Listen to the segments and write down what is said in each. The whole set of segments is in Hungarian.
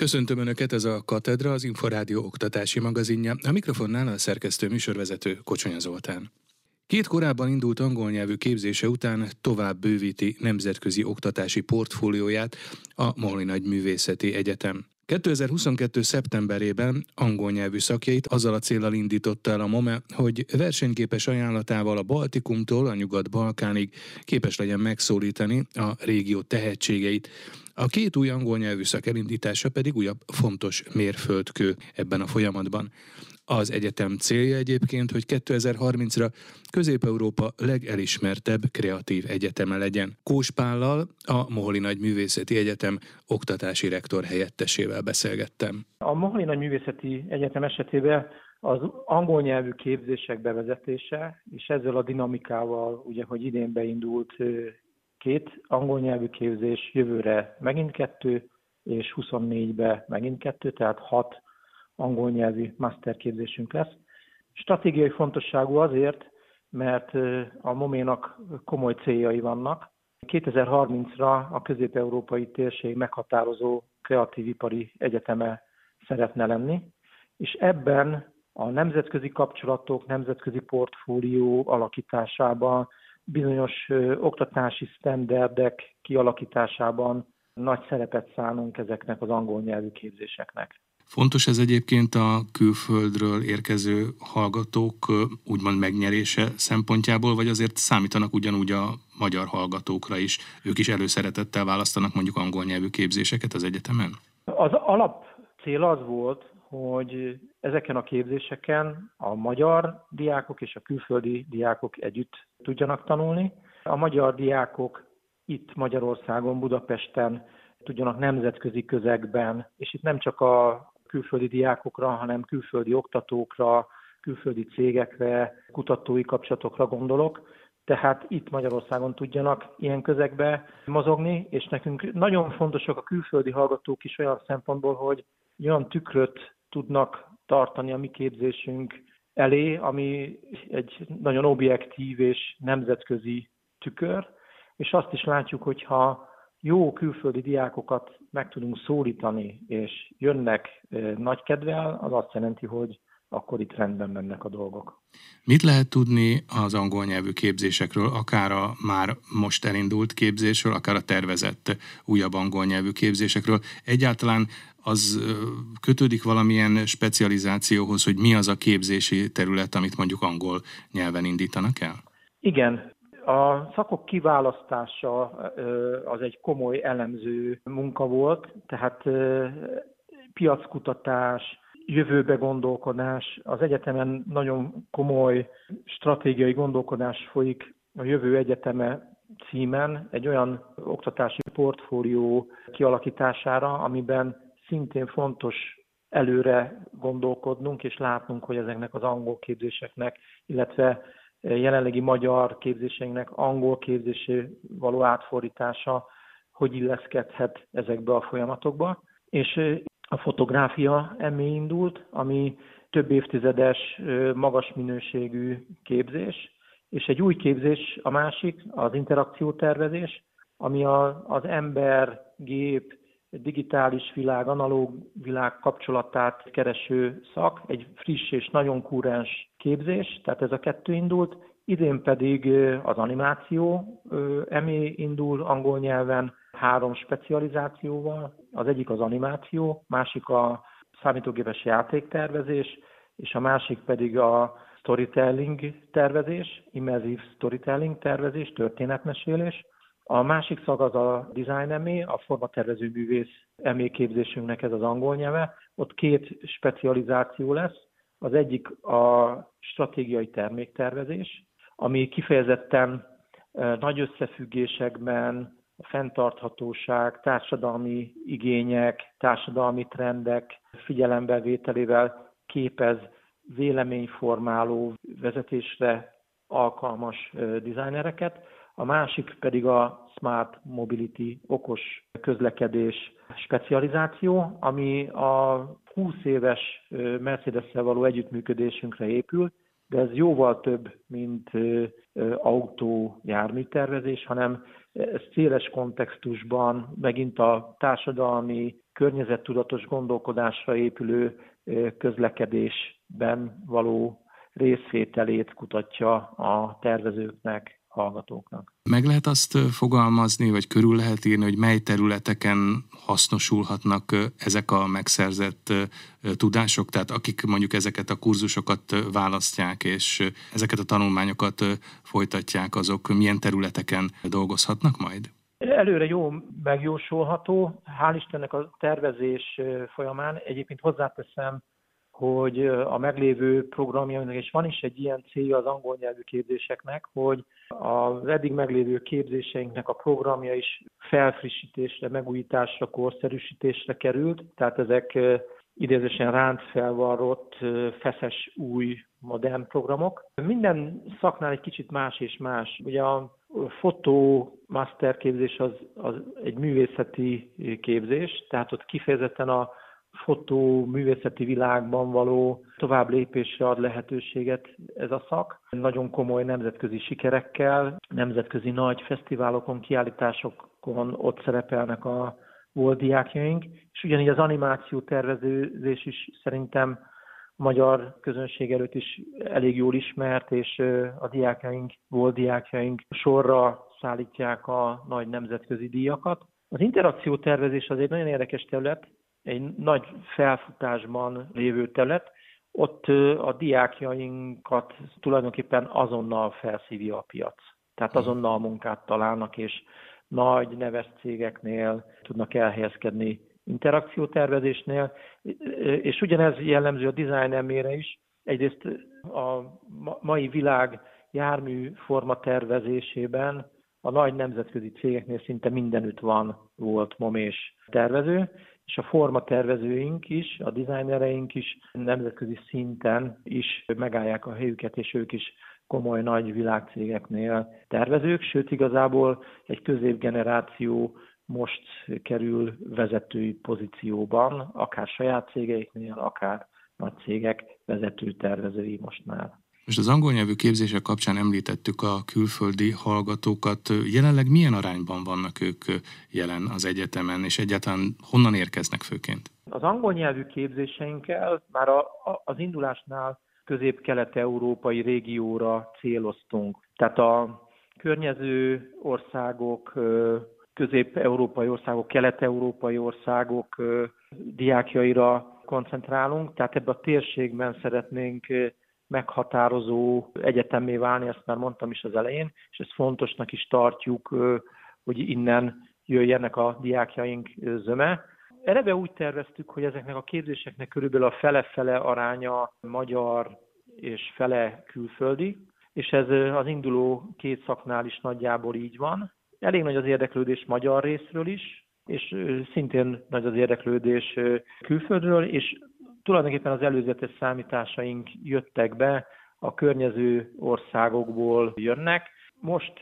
Köszöntöm Önöket, ez a Katedra, az Inforádió oktatási magazinja. A mikrofonnál a szerkesztő műsorvezető Kocsonya Zoltán. Két korábban indult angol nyelvű képzése után tovább bővíti nemzetközi oktatási portfólióját a Molly Nagy Művészeti Egyetem. 2022. szeptemberében angol nyelvű szakjait azzal a célral indította el a MOME, hogy versenyképes ajánlatával a Baltikumtól a Nyugat-Balkánig képes legyen megszólítani a régió tehetségeit. A két új angol nyelvű szak elindítása pedig újabb fontos mérföldkő ebben a folyamatban. Az egyetem célja egyébként, hogy 2030-ra Közép-Európa legelismertebb kreatív egyeteme legyen. Kóspállal, a Moholi Nagy Művészeti Egyetem oktatási rektor helyettesével beszélgettem. A Moholi Nagy Művészeti Egyetem esetében az angol nyelvű képzések bevezetése, és ezzel a dinamikával, ugye, hogy idén beindult két angol nyelvű képzés, jövőre megint kettő, és 24-be megint kettő, tehát hat angol nyelvű masterképzésünk lesz. Stratégiai fontosságú azért, mert a Moménak komoly céljai vannak. 2030-ra a közép-európai térség meghatározó kreatív ipari egyeteme szeretne lenni, és ebben a nemzetközi kapcsolatok, nemzetközi portfólió alakításában, bizonyos oktatási sztenderdek kialakításában nagy szerepet szánunk ezeknek az angol nyelvű képzéseknek. Fontos ez egyébként a külföldről érkező hallgatók úgymond megnyerése szempontjából, vagy azért számítanak ugyanúgy a magyar hallgatókra is? Ők is előszeretettel választanak mondjuk angol nyelvű képzéseket az egyetemen? Az alap cél az volt, hogy ezeken a képzéseken a magyar diákok és a külföldi diákok együtt tudjanak tanulni. A magyar diákok itt Magyarországon, Budapesten tudjanak nemzetközi közegben, és itt nem csak a külföldi diákokra, hanem külföldi oktatókra, külföldi cégekre, kutatói kapcsolatokra gondolok. Tehát itt Magyarországon tudjanak ilyen közegbe mozogni, és nekünk nagyon fontosak a külföldi hallgatók is olyan szempontból, hogy olyan tükröt tudnak tartani a mi képzésünk elé, ami egy nagyon objektív és nemzetközi tükör, és azt is látjuk, hogyha jó külföldi diákokat meg tudunk szólítani, és jönnek nagy kedvel, az azt jelenti, hogy akkor itt rendben mennek a dolgok. Mit lehet tudni az angol nyelvű képzésekről, akár a már most elindult képzésről, akár a tervezett újabb angol nyelvű képzésekről? Egyáltalán az kötődik valamilyen specializációhoz, hogy mi az a képzési terület, amit mondjuk angol nyelven indítanak el? Igen, a szakok kiválasztása az egy komoly elemző munka volt, tehát piackutatás, jövőbe gondolkodás, az egyetemen nagyon komoly stratégiai gondolkodás folyik a jövő egyeteme címen egy olyan oktatási portfólió kialakítására, amiben szintén fontos előre gondolkodnunk és látnunk, hogy ezeknek az angol képzéseknek, illetve jelenlegi magyar képzéseinknek angol képzésé való átfordítása hogy illeszkedhet ezekbe a folyamatokba. És a fotográfia emé indult, ami több évtizedes, magas minőségű képzés, és egy új képzés a másik, az interakciótervezés, ami a, az ember, gép, digitális világ, analóg világ kapcsolatát kereső szak, egy friss és nagyon kúrens képzés, tehát ez a kettő indult. Idén pedig az animáció emé indul angol nyelven három specializációval. Az egyik az animáció, másik a számítógépes játéktervezés, és a másik pedig a storytelling tervezés, immerzív storytelling tervezés, történetmesélés. A másik szag az a design emé, a formatervező művész emé képzésünknek ez az angol nyelve. Ott két specializáció lesz. Az egyik a stratégiai terméktervezés, ami kifejezetten nagy összefüggésekben a fenntarthatóság, társadalmi igények, társadalmi trendek figyelembevételével képez véleményformáló vezetésre alkalmas dizájnereket. A másik pedig a Smart Mobility, okos közlekedés specializáció, ami a 20 éves mercedes való együttműködésünkre épül, de ez jóval több, mint autó járműtervezés, hanem ez széles kontextusban megint a társadalmi, környezettudatos gondolkodásra épülő közlekedésben való részvételét kutatja a tervezőknek, hallgatóknak. Meg lehet azt fogalmazni, vagy körül lehet írni, hogy mely területeken hasznosulhatnak ezek a megszerzett tudások, tehát akik mondjuk ezeket a kurzusokat választják, és ezeket a tanulmányokat folytatják, azok milyen területeken dolgozhatnak majd? Előre jó megjósolható. Hál' Istennek a tervezés folyamán egyébként hozzáteszem, hogy a meglévő programjainak, és van is egy ilyen célja az angol nyelvű képzéseknek, hogy az eddig meglévő képzéseinknek a programja is felfrissítésre, megújításra, korszerűsítésre került, tehát ezek idézősen ráncfelvarrott, feszes, új, modern programok. Minden szaknál egy kicsit más és más. Ugye a fotó master képzés az, az egy művészeti képzés, tehát ott kifejezetten a fotó művészeti világban való tovább lépésre ad lehetőséget ez a szak. Nagyon komoly nemzetközi sikerekkel, nemzetközi nagy fesztiválokon, kiállításokon ott szerepelnek a volt diákjaink, és ugyanígy az animáció tervezőzés is szerintem a magyar közönség előtt is elég jól ismert, és a diákjaink, volt diákjaink sorra szállítják a nagy nemzetközi díjakat. Az interakció tervezés az egy nagyon érdekes terület, egy nagy felfutásban lévő terület, ott a diákjainkat tulajdonképpen azonnal felszívja a piac. Tehát azonnal munkát találnak, és nagy neves cégeknél tudnak elhelyezkedni interakciótervezésnél, és ugyanez jellemző a design elmére is. Egyrészt a mai világ jármű forma tervezésében a nagy nemzetközi cégeknél szinte mindenütt van, volt mom és tervező, és a forma tervezőink is, a designereink is nemzetközi szinten is megállják a helyüket, és ők is komoly nagy világcégeknél tervezők, sőt igazából egy középgeneráció most kerül vezetői pozícióban, akár saját cégeiknél, akár nagy cégek vezető tervezői most már. Most az angol nyelvű képzések kapcsán említettük a külföldi hallgatókat. Jelenleg milyen arányban vannak ők jelen az egyetemen, és egyáltalán honnan érkeznek főként? Az angol nyelvű képzéseinkkel már a, a, az indulásnál közép-kelet-európai régióra céloztunk. Tehát a környező országok, közép-európai országok, kelet-európai országok diákjaira koncentrálunk, tehát ebben a térségben szeretnénk meghatározó egyetemé válni, ezt már mondtam is az elején, és ezt fontosnak is tartjuk, hogy innen jöjjenek a diákjaink zöme. Eleve úgy terveztük, hogy ezeknek a képzéseknek körülbelül a fele-fele aránya magyar és fele külföldi, és ez az induló két szaknál is nagyjából így van. Elég nagy az érdeklődés magyar részről is, és szintén nagy az érdeklődés külföldről, és tulajdonképpen az előzetes számításaink jöttek be, a környező országokból jönnek. Most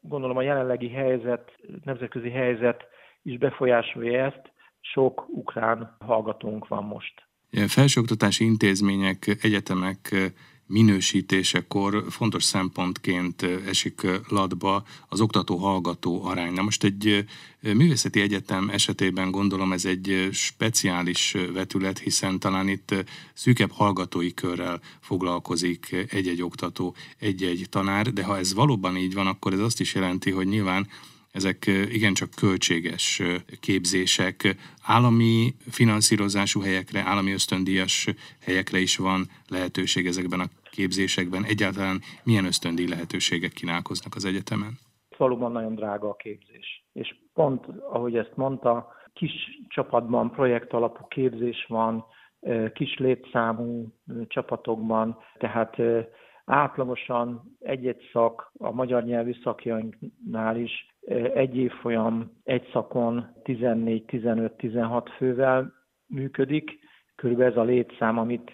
gondolom a jelenlegi helyzet, nemzetközi helyzet is befolyásolja ezt, sok ukrán hallgatónk van most. Felsőoktatási intézmények, egyetemek minősítésekor fontos szempontként esik latba az oktató-hallgató arány. Na most egy művészeti egyetem esetében gondolom ez egy speciális vetület, hiszen talán itt szűkebb hallgatói körrel foglalkozik egy-egy oktató, egy-egy tanár, de ha ez valóban így van, akkor ez azt is jelenti, hogy nyilván ezek igencsak költséges képzések. Állami finanszírozású helyekre, állami ösztöndíjas helyekre is van lehetőség ezekben a képzésekben. Egyáltalán milyen ösztöndíj lehetőségek kínálkoznak az egyetemen? Valóban nagyon drága a képzés. És pont, ahogy ezt mondta, kis csapatban projekt alapú képzés van, kis létszámú csapatokban, tehát átlagosan egy-egy szak, a magyar nyelvű szakjainknál is egy évfolyam egy szakon 14-15-16 fővel működik. Körülbelül ez a létszám, amit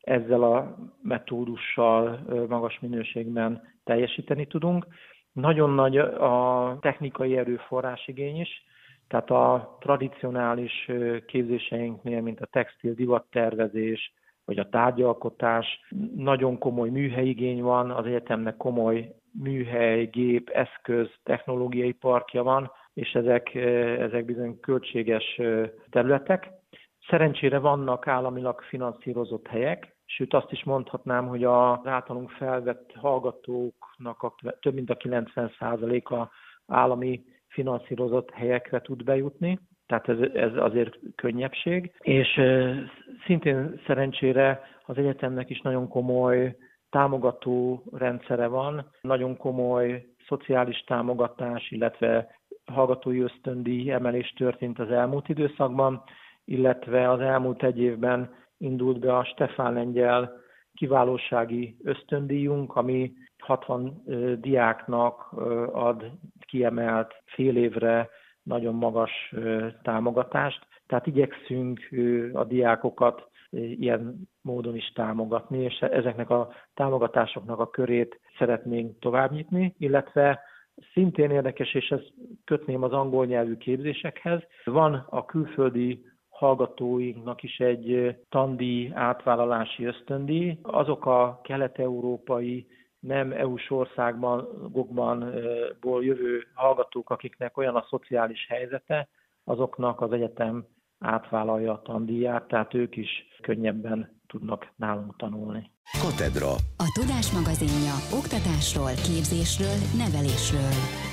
ezzel a metódussal magas minőségben teljesíteni tudunk. Nagyon nagy a technikai erőforrás igény is, tehát a tradicionális képzéseinknél, mint a textil divattervezés, vagy a tárgyalkotás, nagyon komoly műhelyigény van, az egyetemnek komoly műhely, gép, eszköz, technológiai parkja van, és ezek, ezek bizony költséges területek. Szerencsére vannak államilag finanszírozott helyek, sőt azt is mondhatnám, hogy az általunk felvett hallgatóknak a, több mint a 90%-a állami finanszírozott helyekre tud bejutni, tehát ez, ez azért könnyebbség. És szintén szerencsére az egyetemnek is nagyon komoly támogató rendszere van, nagyon komoly szociális támogatás, illetve hallgatói ösztöndíj emelés történt az elmúlt időszakban, illetve az elmúlt egy évben indult be a Stefán Lengyel kiválósági ösztöndíjunk, ami 60 diáknak ad kiemelt fél évre nagyon magas támogatást. Tehát igyekszünk a diákokat ilyen módon is támogatni, és ezeknek a támogatásoknak a körét szeretnénk továbbnyitni, illetve szintén érdekes, és ezt kötném az angol nyelvű képzésekhez, van a külföldi hallgatóinknak is egy tandíj átvállalási ösztöndíj. Azok a kelet-európai nem EU-s országban jövő hallgatók, akiknek olyan a szociális helyzete, azoknak az egyetem átvállalja a tandíját, tehát ők is könnyebben tudnak nálunk tanulni. Katedra. A Tudás magazinja oktatásról, képzésről, nevelésről.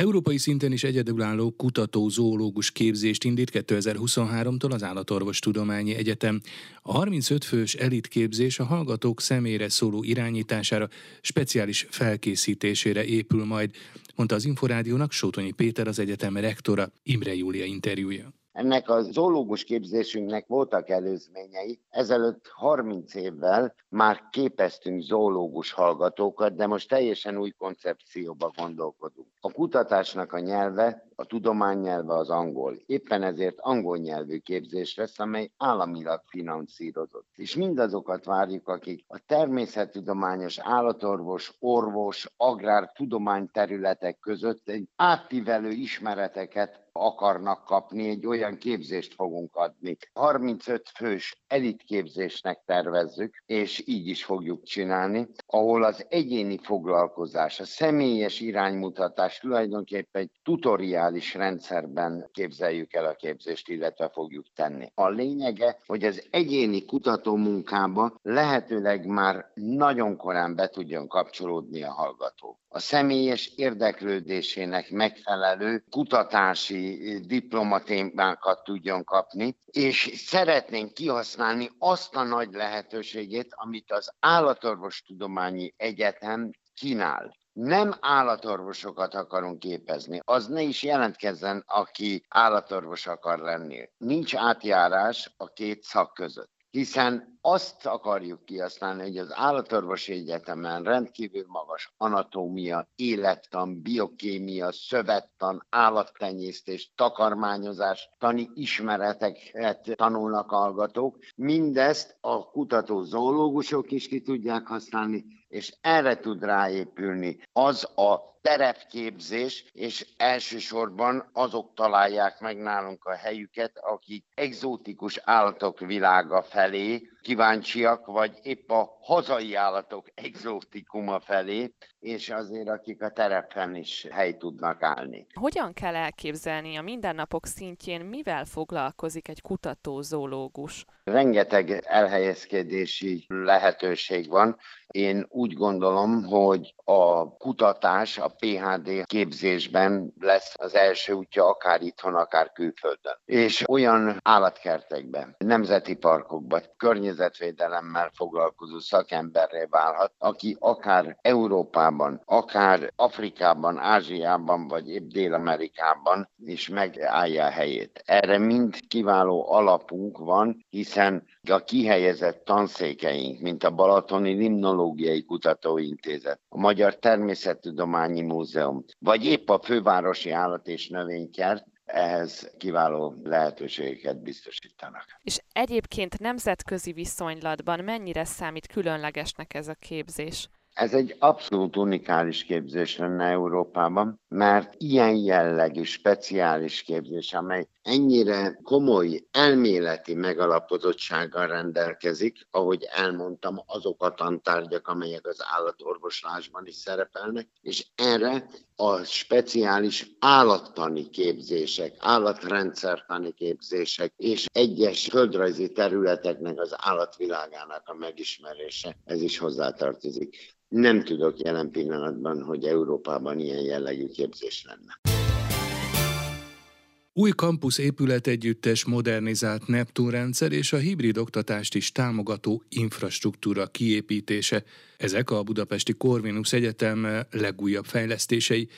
Európai szinten is egyedülálló kutató-zoológus képzést indít 2023-tól az Állatorvos Tudományi Egyetem. A 35 fős elitképzés a hallgatók személyre szóló irányítására, speciális felkészítésére épül majd, mondta az Inforádiónak Sótonyi Péter az egyetem rektora Imre Júlia interjúja. Ennek a zoológus képzésünknek voltak előzményei. Ezelőtt 30 évvel már képeztünk zoológus hallgatókat, de most teljesen új koncepcióba gondolkodunk. A kutatásnak a nyelve, a tudomány nyelve az angol. Éppen ezért angol nyelvű képzés lesz, amely államilag finanszírozott. És mindazokat várjuk, akik a természettudományos, állatorvos, orvos, agrár, tudomány területek között egy átívelő ismereteket akarnak kapni, egy olyan képzést fogunk adni. 35 fős elitképzésnek tervezzük, és így is fogjuk csinálni, ahol az egyéni foglalkozás, a személyes iránymutatás tulajdonképpen egy tutoriális rendszerben képzeljük el a képzést, illetve fogjuk tenni. A lényege, hogy az egyéni kutatómunkába lehetőleg már nagyon korán be tudjon kapcsolódni a hallgató a személyes érdeklődésének megfelelő kutatási diplomatémákat tudjon kapni, és szeretnénk kihasználni azt a nagy lehetőségét, amit az Állatorvostudományi Egyetem kínál. Nem állatorvosokat akarunk képezni, az ne is jelentkezzen, aki állatorvos akar lenni. Nincs átjárás a két szak között hiszen azt akarjuk kihasználni, hogy az állatorvosi egyetemen rendkívül magas anatómia, élettan, biokémia, szövettan, állattenyésztés, takarmányozás, tani ismereteket tanulnak hallgatók. Mindezt a kutató zoológusok is ki tudják használni, és erre tud ráépülni az a terepképzés, és elsősorban azok találják meg nálunk a helyüket, akik egzotikus állatok világa felé kíváncsiak, vagy épp a hazai állatok exotikuma felé, és azért akik a terepen is hely tudnak állni. Hogyan kell elképzelni a mindennapok szintjén, mivel foglalkozik egy kutató zoológus? Rengeteg elhelyezkedési lehetőség van. Én úgy gondolom, hogy a kutatás a PHD képzésben lesz az első útja akár itthon, akár külföldön. És olyan állatkertekben, nemzeti parkokban, környezetvédelemmel foglalkozó szakemberré válhat, aki akár Európában, akár Afrikában, Ázsiában, vagy épp Dél-Amerikában is megállja a helyét. Erre mind kiváló alapunk van, hiszen a kihelyezett tanszékeink, mint a Balatoni Limnológiai Kutatóintézet, a Magyar Természettudományi Múzeum, vagy épp a Fővárosi Állat és Növénykert, ehhez kiváló lehetőségeket biztosítanak. És egyébként nemzetközi viszonylatban mennyire számít különlegesnek ez a képzés? Ez egy abszolút unikális képzés lenne Európában. mert ilyen jellegű speciális képzés, amely ennyire komoly elméleti megalapozottsággal rendelkezik, ahogy elmondtam, azok a tantárgyak, amelyek az állatorvoslásban is szerepelnek, és erre a speciális állattani képzések, állatrendszertani képzések és egyes földrajzi területeknek az állatvilágának a megismerése, ez is hozzátartozik. Nem tudok jelen pillanatban, hogy Európában ilyen jellegű képzés lenne. Új kampusz épület együttes modernizált Neptun rendszer és a hibrid oktatást is támogató infrastruktúra kiépítése. Ezek a Budapesti Corvinus Egyetem legújabb fejlesztései.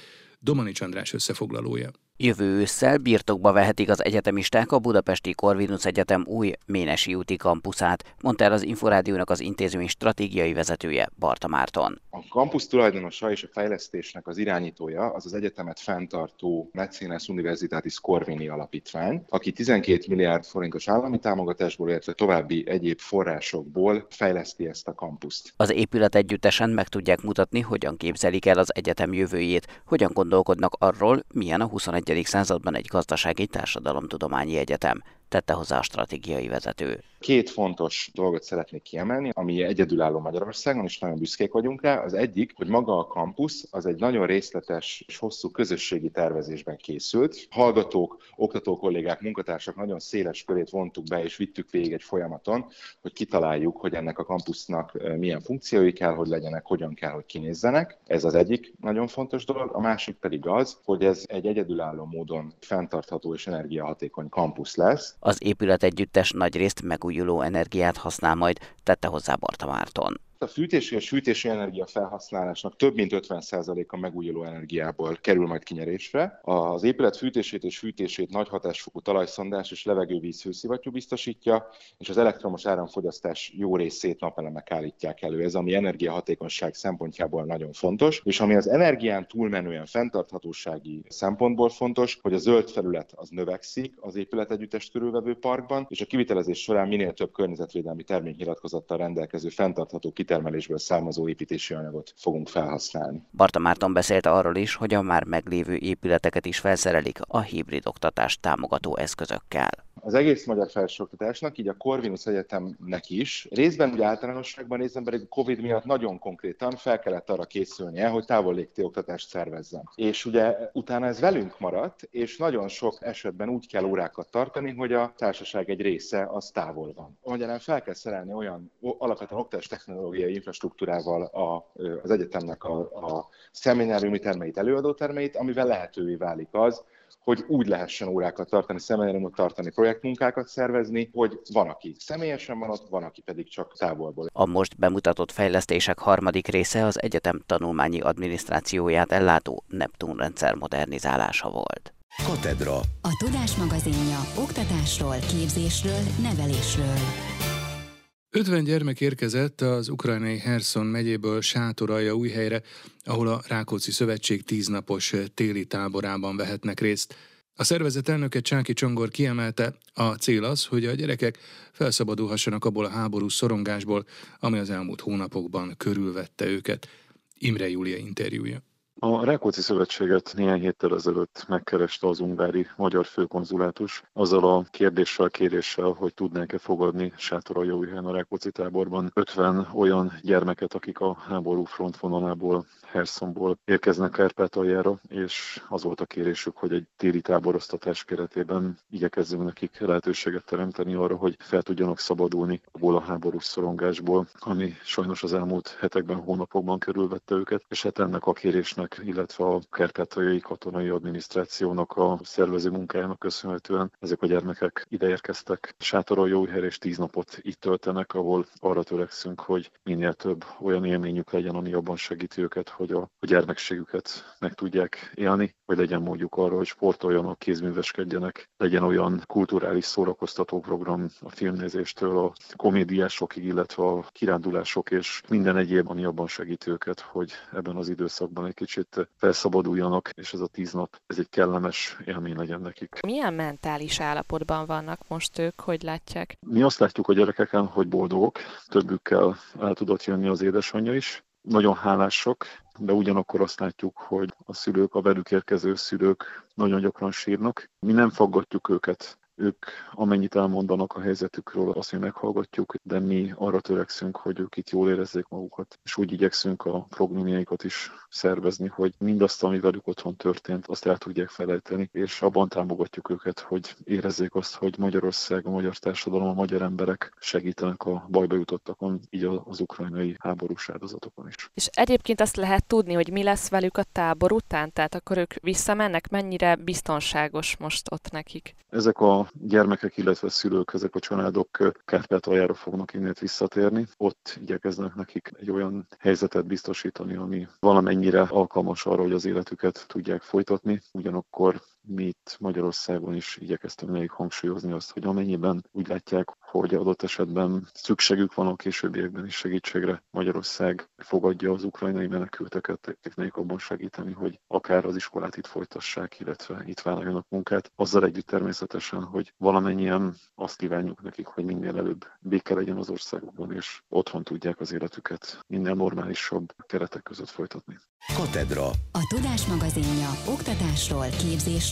Domanics András összefoglalója. Jövő ősszel birtokba vehetik az egyetemisták a Budapesti Corvinus Egyetem új Ménesi úti kampuszát, mondta el az Inforádiónak az intézmény stratégiai vezetője Barta Márton. A kampusz tulajdonosa és a fejlesztésnek az irányítója az az egyetemet fenntartó Mecenas Universitatis Corvini alapítvány, aki 12 milliárd forintos állami támogatásból, illetve további egyéb forrásokból fejleszti ezt a kampuszt. Az épület együttesen meg tudják mutatni, hogyan képzelik el az egyetem jövőjét, hogyan gondolkodnak arról, milyen a 21 században egy gazdasági társadalomtudományi egyetem tette hozzá a stratégiai vezető. Két fontos dolgot szeretnék kiemelni, ami egyedülálló Magyarországon, és nagyon büszkék vagyunk rá. Az egyik, hogy maga a kampusz az egy nagyon részletes és hosszú közösségi tervezésben készült. Hallgatók, oktató kollégák, munkatársak nagyon széles körét vontuk be, és vittük végig egy folyamaton, hogy kitaláljuk, hogy ennek a kampusznak milyen funkciói kell, hogy legyenek, hogyan kell, hogy kinézzenek. Ez az egyik nagyon fontos dolog. A másik pedig az, hogy ez egy egyedülálló módon fenntartható és energiahatékony kampusz lesz. Az épület együttes nagy részt megújuló energiát használ majd, tette hozzá Barta Márton. A fűtési és fűtési energia felhasználásnak több mint 50%-a megújuló energiából kerül majd kinyerésre. Az épület fűtését és fűtését nagy hatásfokú talajszondás és levegővíz hőszivattyú biztosítja, és az elektromos áramfogyasztás jó részét napelemek állítják elő. Ez ami energiahatékonyság szempontjából nagyon fontos, és ami az energián túlmenően fenntarthatósági szempontból fontos, hogy a zöld felület az növekszik az épület együttes körülvevő parkban, és a kivitelezés során minél több környezetvédelmi terméknyilatkozattal rendelkező fenntartható kitermelésből származó építési anyagot fogunk felhasználni. Barta Márton beszélt arról is, hogy a már meglévő épületeket is felszerelik a hibrid oktatást támogató eszközökkel az egész magyar felsőoktatásnak, így a Corvinus Egyetemnek is. Részben ugye általánosságban, részben pedig Covid miatt nagyon konkrétan fel kellett arra készülnie, hogy távollégti oktatást szervezzen. És ugye utána ez velünk maradt, és nagyon sok esetben úgy kell órákat tartani, hogy a társaság egy része az távol van. Magyarán fel kell szerelni olyan alapvetően oktatás technológiai infrastruktúrával a, az egyetemnek a, a szemináriumi termeit, előadótermeit, amivel lehetővé válik az, hogy úgy lehessen órákat tartani, személyrenumot tartani, projektmunkákat szervezni, hogy van, aki személyesen van ott, van, aki pedig csak távolból. A most bemutatott fejlesztések harmadik része az egyetem tanulmányi adminisztrációját ellátó Neptun rendszer modernizálása volt. Katedra. A Tudás magazinja oktatásról, képzésről, nevelésről. 50 gyermek érkezett az ukrajnai Herson megyéből Sátoralja új helyre, ahol a Rákóczi Szövetség tíznapos téli táborában vehetnek részt. A szervezet elnöke Csáki Csongor kiemelte, a cél az, hogy a gyerekek felszabadulhassanak abból a háborús szorongásból, ami az elmúlt hónapokban körülvette őket. Imre Júlia interjúja. A Rákóczi Szövetséget néhány héttel ezelőtt megkereste az ungári magyar főkonzulátus azzal a kérdéssel, kéréssel, hogy tudnánk-e fogadni Sátoraljaújhelyen a Rákóczi táborban. 50 olyan gyermeket, akik a háború frontvonalából Hersonból érkeznek Kárpátaljára, és az volt a kérésük, hogy egy téli táborosztatás keretében igyekezzünk nekik lehetőséget teremteni arra, hogy fel tudjanak szabadulni abból a háborús szorongásból, ami sajnos az elmúlt hetekben, hónapokban körülvette őket, és hát ennek a kérésnek, illetve a kárpátaljai katonai adminisztrációnak a szervező munkájának köszönhetően ezek a gyermekek ide érkeztek. Sátorral jó hely és tíz napot itt töltenek, ahol arra törekszünk, hogy minél több olyan élményük legyen, ami abban segíti őket, hogy a, a gyermekségüket meg tudják élni, hogy legyen mondjuk arra, hogy sportoljanak, kézműveskedjenek, legyen olyan kulturális szórakoztató program a filmnézéstől a komédiásokig, illetve a kirándulások és minden egyéb, ami abban segít őket, hogy ebben az időszakban egy kicsit felszabaduljanak, és ez a tíz nap, ez egy kellemes élmény legyen nekik. Milyen mentális állapotban vannak most ők, hogy látják? Mi azt látjuk a gyerekeken, hogy boldogok, többükkel el tudott jönni az édesanyja is, nagyon hálások, de ugyanakkor azt látjuk, hogy a szülők, a velük érkező szülők nagyon gyakran sírnak. Mi nem faggatjuk őket ők amennyit elmondanak a helyzetükről, azt mi meghallgatjuk, de mi arra törekszünk, hogy ők itt jól érezzék magukat, és úgy igyekszünk a programjaikat is szervezni, hogy mindazt, ami velük otthon történt, azt el tudják felejteni, és abban támogatjuk őket, hogy érezzék azt, hogy Magyarország, a magyar társadalom, a magyar emberek segítenek a bajba jutottakon, így az ukrajnai háborús áldozatokon is. És egyébként azt lehet tudni, hogy mi lesz velük a tábor után? Tehát akkor ők visszamennek, mennyire biztonságos most ott nekik? Ezek a gyermekek, illetve szülők, ezek a családok Kárpátaljára fognak innét visszatérni. Ott igyekeznek nekik egy olyan helyzetet biztosítani, ami valamennyire alkalmas arra, hogy az életüket tudják folytatni. Ugyanakkor mi itt Magyarországon is igyekeztünk nekik hangsúlyozni azt, hogy amennyiben úgy látják, hogy adott esetben szükségük van a későbbiekben is segítségre, Magyarország fogadja az ukrajnai menekülteket, nekik abban segíteni, hogy akár az iskolát itt folytassák, illetve itt vállaljanak munkát. Azzal együtt természetesen, hogy valamennyien azt kívánjuk nekik, hogy minél előbb béke legyen az országokban, és otthon tudják az életüket minél normálisabb keretek között folytatni. Katedra. A Tudás magazinja oktatásról, képzésről,